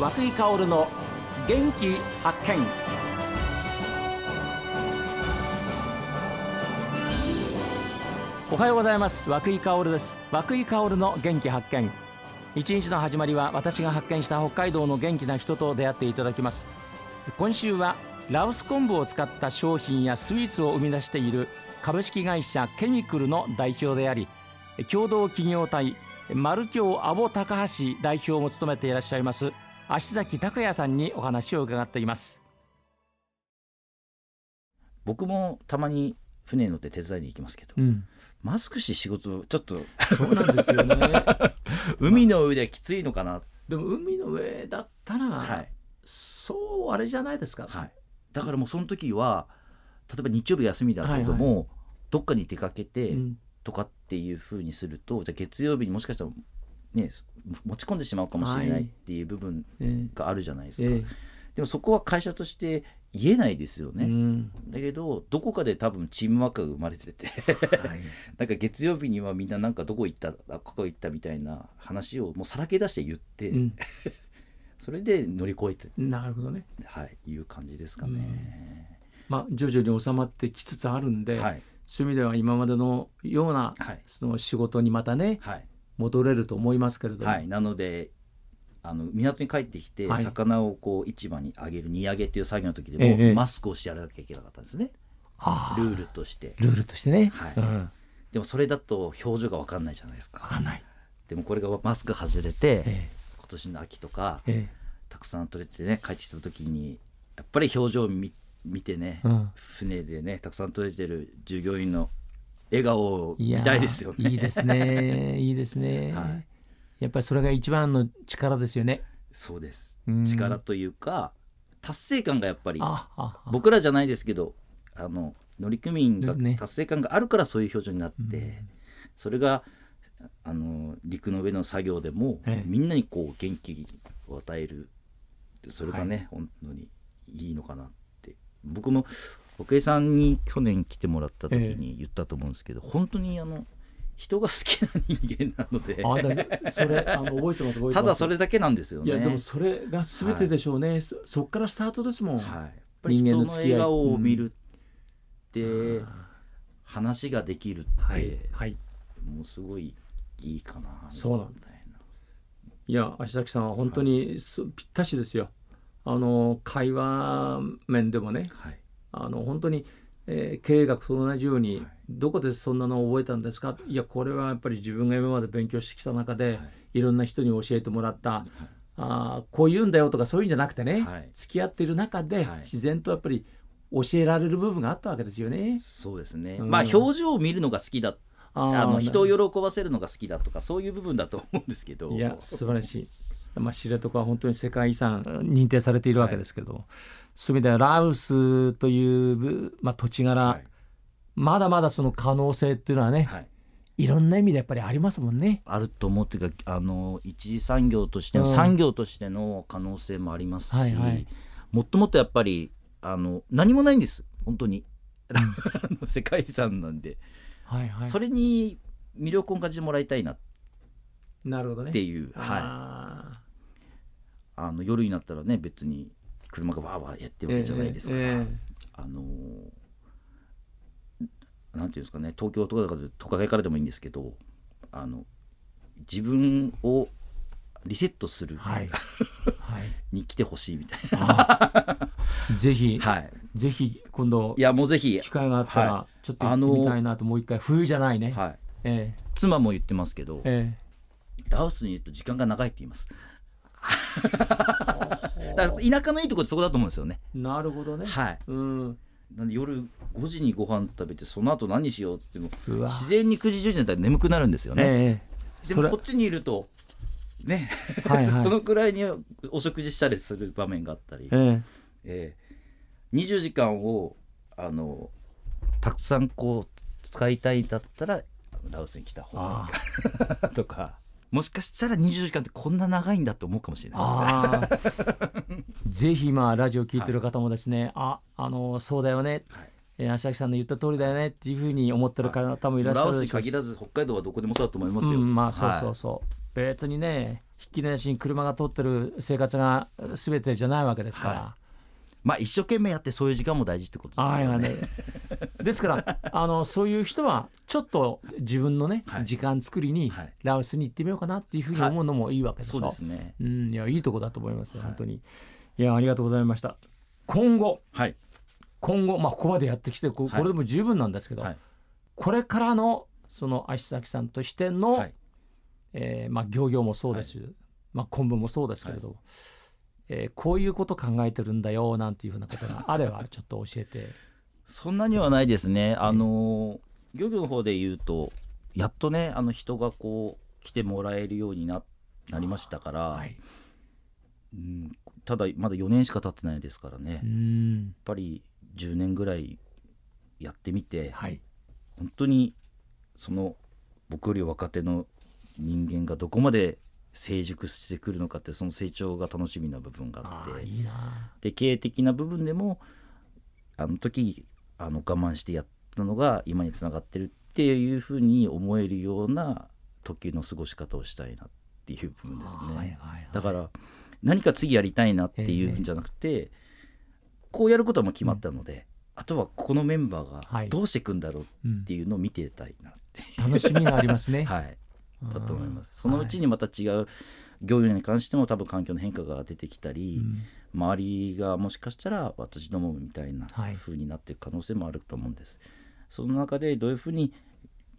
和久井薫の元気発見。おはようございます。和久井薫です。和久井薫の元気発見。一日の始まりは私が発見した北海道の元気な人と出会っていただきます。今週はラオス昆布を使った商品やスイーツを生み出している株式会社ケミクルの代表であり共同企業体丸京アボ高橋代表も務めていらっしゃいます足崎隆也さんにお話を伺っています。僕もたまに船に乗って手伝いに行きますけど、うん、マスクして仕事ちょっとそうなんですよね。海の上ではきついのかな、でも海の上だったら、はい。そうあれじゃないですか、はい、だからもうその時は例えば日曜日休みだけども、どっかに出かけてうん。とかっていうふうにすると、じゃあ月曜日にもしかしたらね持ち込んでしまうかもしれなはいいっていう部分えがあるじゃないですか、ええ。でもそこは会社として言えないですよえね、うん。だけどどこかで多分チームワークが生まれてて。はい。なんか月曜日にはみんななんかどこ行ったあここ行ったみたいな話をもうさらけ出して言って、うん。それで乗り越えて、なるほどね。はい、いう感じですかね。まあ徐々に収まってきつつあるんで、はい、そういう意味では今までのようなはい、その仕事にまたねはい、戻れると思いますけれども、はい、なのであの港に帰ってきて、はい。魚をこう市場にあげる荷上げっていう作業の時でも、ええマスクをしてやらなきゃいけなかったんですね。ああルールとして。ルールとしてね、はい。うん、でもそれだと表情が分かんないじゃないですか。分かんない、でもこれがマスク外れて、え今年の秋とかええ。たくさん取れてね帰ってきた時にやっぱり表情を見見てね、えうん、船でねたくさん取れてる従業員の笑顔を見たいですよね。いいですね。いいですね、はい。やっぱりそれが一番の力ですよね。そうです。うん。力というか達成感がやっぱり僕らじゃないですけどあの乗組員がね。達成感があるからそういう表情になって、うん。それがあの陸の上の作業でも、ええ。みんなにこう元気を与える。それがね、本当にいいのかなって。僕も奥江さんに去年来てもらった時に言ったと思うんですけど、本当にあの人が好きな人間なので。あだそれあの覚えてます覚えてます。ただそれだけなんですよね。いやでもそれが全てでしょうね、そそっからスタートですもん、はい、やっぱり人の笑顔を見るって、うん話ができるって、はい。はい。もうすごいいいかなそうなんみたいいや足崎さんは本当にそぴったしですよ。あの会話面でもね。なはいあの本当に、えー経営学と同じように、はい。どこでそんなのを覚えたんですか？いやこれはやっぱり自分が今まで勉強してきた中で、はい。い、ろんな人に教えてもらった、あーこう言うんだよとかそういうんじゃなくてね、はい。付き合っている中で、はい。自然とやっぱり教えられる部分があったわけですよね。そうですね、うん。まあ表情を見るのが好きだあの人を喜ばせるのが好きだとかそういう部分だと思うんですけど。いや素晴らしい。まあ、知床は本当に世界遺産認定されているわけですけれども、そういう意味ではラウスというぶ、まあ、土地柄、はい。まだまだその可能性っていうのはね、はい。い、ろんな意味でやっぱりありますもんね。あると思うっていうかあの一次産業としての、うん。産業としての可能性もありますし、はいはい。もっともっとやっぱりあの何もないんです。本当に。世界遺産なんで、はいはい、それに魅力を感じてもらいたいなっなるほどね。ていう、はい、ああの夜になったらね別に車がバーバーやってるわけじゃないですから、えええあのなんていうんですかね東京とかで都会からでもいいんですけどあの自分をリセットするえはい、はい。に来てほしいみたいあぜひ、な、はい、ぜひ今度いやもうぜひ、機会があったらはちょっと行ってみたいなと、もう一回冬じゃないね、はい、え。妻も言ってますけど、ええ。ラオスにいると時間が長いって言います 田舎のいいところってそこだと思うんですよね。えなるほどね、はい。うん、なんで夜5時にご飯食べてその後何しようって言っても自然に9時10時になったら眠くなるんですよね、ええ。でもこっちにいるとね、はいはい。そのくらいにお食事したりする場面があったり、ええ。ー、20時間をあのたくさんこう使いたいだったらラオスに来た方がいいかなとかもしかしたら20時間ってこんな長いんだと思うかもしれない。ああ ぜひ今ラジオ聞いてる方もですね、ああのそうだよね、はい。えー、足崎さんの言った通りだよねっていうふうに思ってる方もいらっしゃラオスにるでしょうし。限らず北海道はどこでもそうだと思いますよ、うん、まあそうはいそう。そう、別にねひっきりなしに車が通ってる生活が全てじゃないわけですから。はまあ一生懸命やってそういう時間も大事ってことですよね。はいはいね、ですから あのそういう人はちょっと自分のね、はい。時間作りにはい。ラオスに行ってみようかなっていうふうに思うのもいいわけでしょ、そうですね。うんいやいいとこだと思いますよはい。本当に、い、やありがとうございました。今後。はい。今後まあここまでやってきてこはい。これでも十分なんですけど、はい。これからのその足崎さんとしての、はい。えーまあ、漁業もそうです、まあ、昆布もそうですけれど、えーこういうこと考えてるんだよなんていうふうなことがあればちょっと教えてそんなにはないですね。あの漁業の方で言うとやっとねあの人がこう来てもらえるようにななりましたから、はい。うん、ただまだ4年しか経ってないですからね、うやっんぱり10年ぐらいやってみて、はい。本当にその僕より若手の人間がどこまで成熟してくるのかってその成長が楽しみな部分があって。で経営的な部分でもあの時あの我慢してやったのが今につながってるっていうふうに思えるような時の過ごし方をしたいなっていう部分ですね。はいはいはい。だから何か次やりたいなっていうんじゃなくて、こうやることはもう決まったので、あとはこのメンバーはい。がどうしていくんだろううんっていうのを見てたいなって、楽しみがありますね。はい、だと思います。うん。そのうちにまた違う業業に関しても多分環境の変化が出てきたり、うん周りがもしかしたら私どもみたいなはい風になっていく可能性もあると思うんです。その中でどういうふうに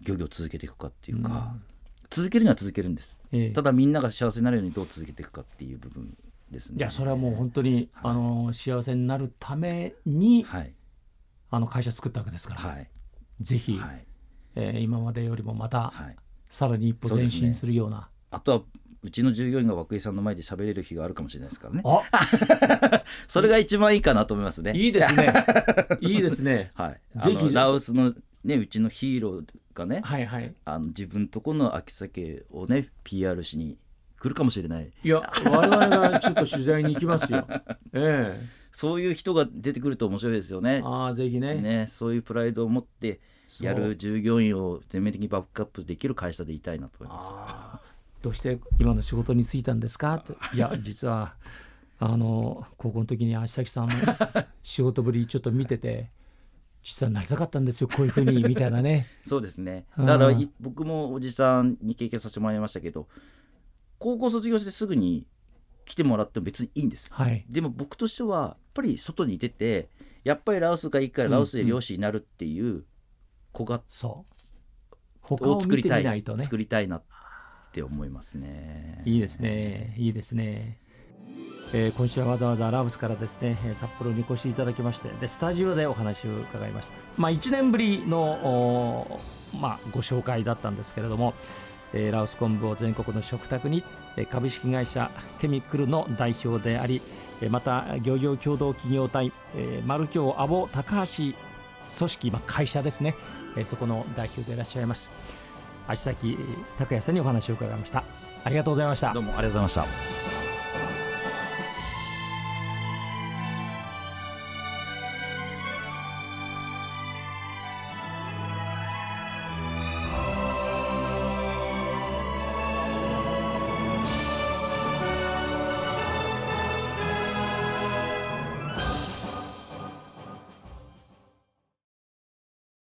漁業を続けていくかっていうか、続けるには続けるんです。ええただみんなが幸せになるようにどう続けていくかっていう部分ですね。いやそれはもう本当に、はいあの幸せになるために、はいあの会社作ったわけですから、はいぜひ、はいえー今までよりもまた、はい。さらに一歩前進するような。あとはうちの従業員が涌井さんの前で喋れる日があるかもしれないですからね。あ それが一番いいかなと思いますね。いいですね。いいですね。はい。ぜひラオスのねうちのヒーローがね、はいはい。あの自分とこの秋鮭をね PR しに来るかもしれない。いや我々がちょっと取材に行きますよ。ええそういう人が出てくると面白いですよね。ああぜひね。ね、そういうプライドを持ってやる従業員を全面的にバックアップできる会社でいたいなと思います。どうして今の仕事に就いたんですか？といや 実はあの高校の時に足崎さんの 仕事ぶりちょっと見てて実はなりたかったんですよこういうふうに みたいなね。そうですね。うん。だからい僕もおじさんに経験させてもらいましたけど、高校卒業してすぐに来てもらっても別にいいんです。はい。でも僕としてはやっぱり外に出てやっぱりラオスがいいからラオスで漁師になるっていう子が、そう。他を見てを作りたい作りたいなっって思いますね。いいですね。いいですね、えー今週はわざわざラブスからですね札幌にお越しいただきましてでスタジオでお話を伺いました。まあ1年ぶりのまあご紹介だったんですけれどもえーラオス昆布を全国の食卓にえー株式会社ケミクルの代表でありえーまた漁業協同企業体えーマルキョウアボ高橋組織、まあ、会社ですね。えーそこの代表でいらっしゃいます。足崎拓也さんにお話を伺いましたありがとうございましたどうもありがとうございました。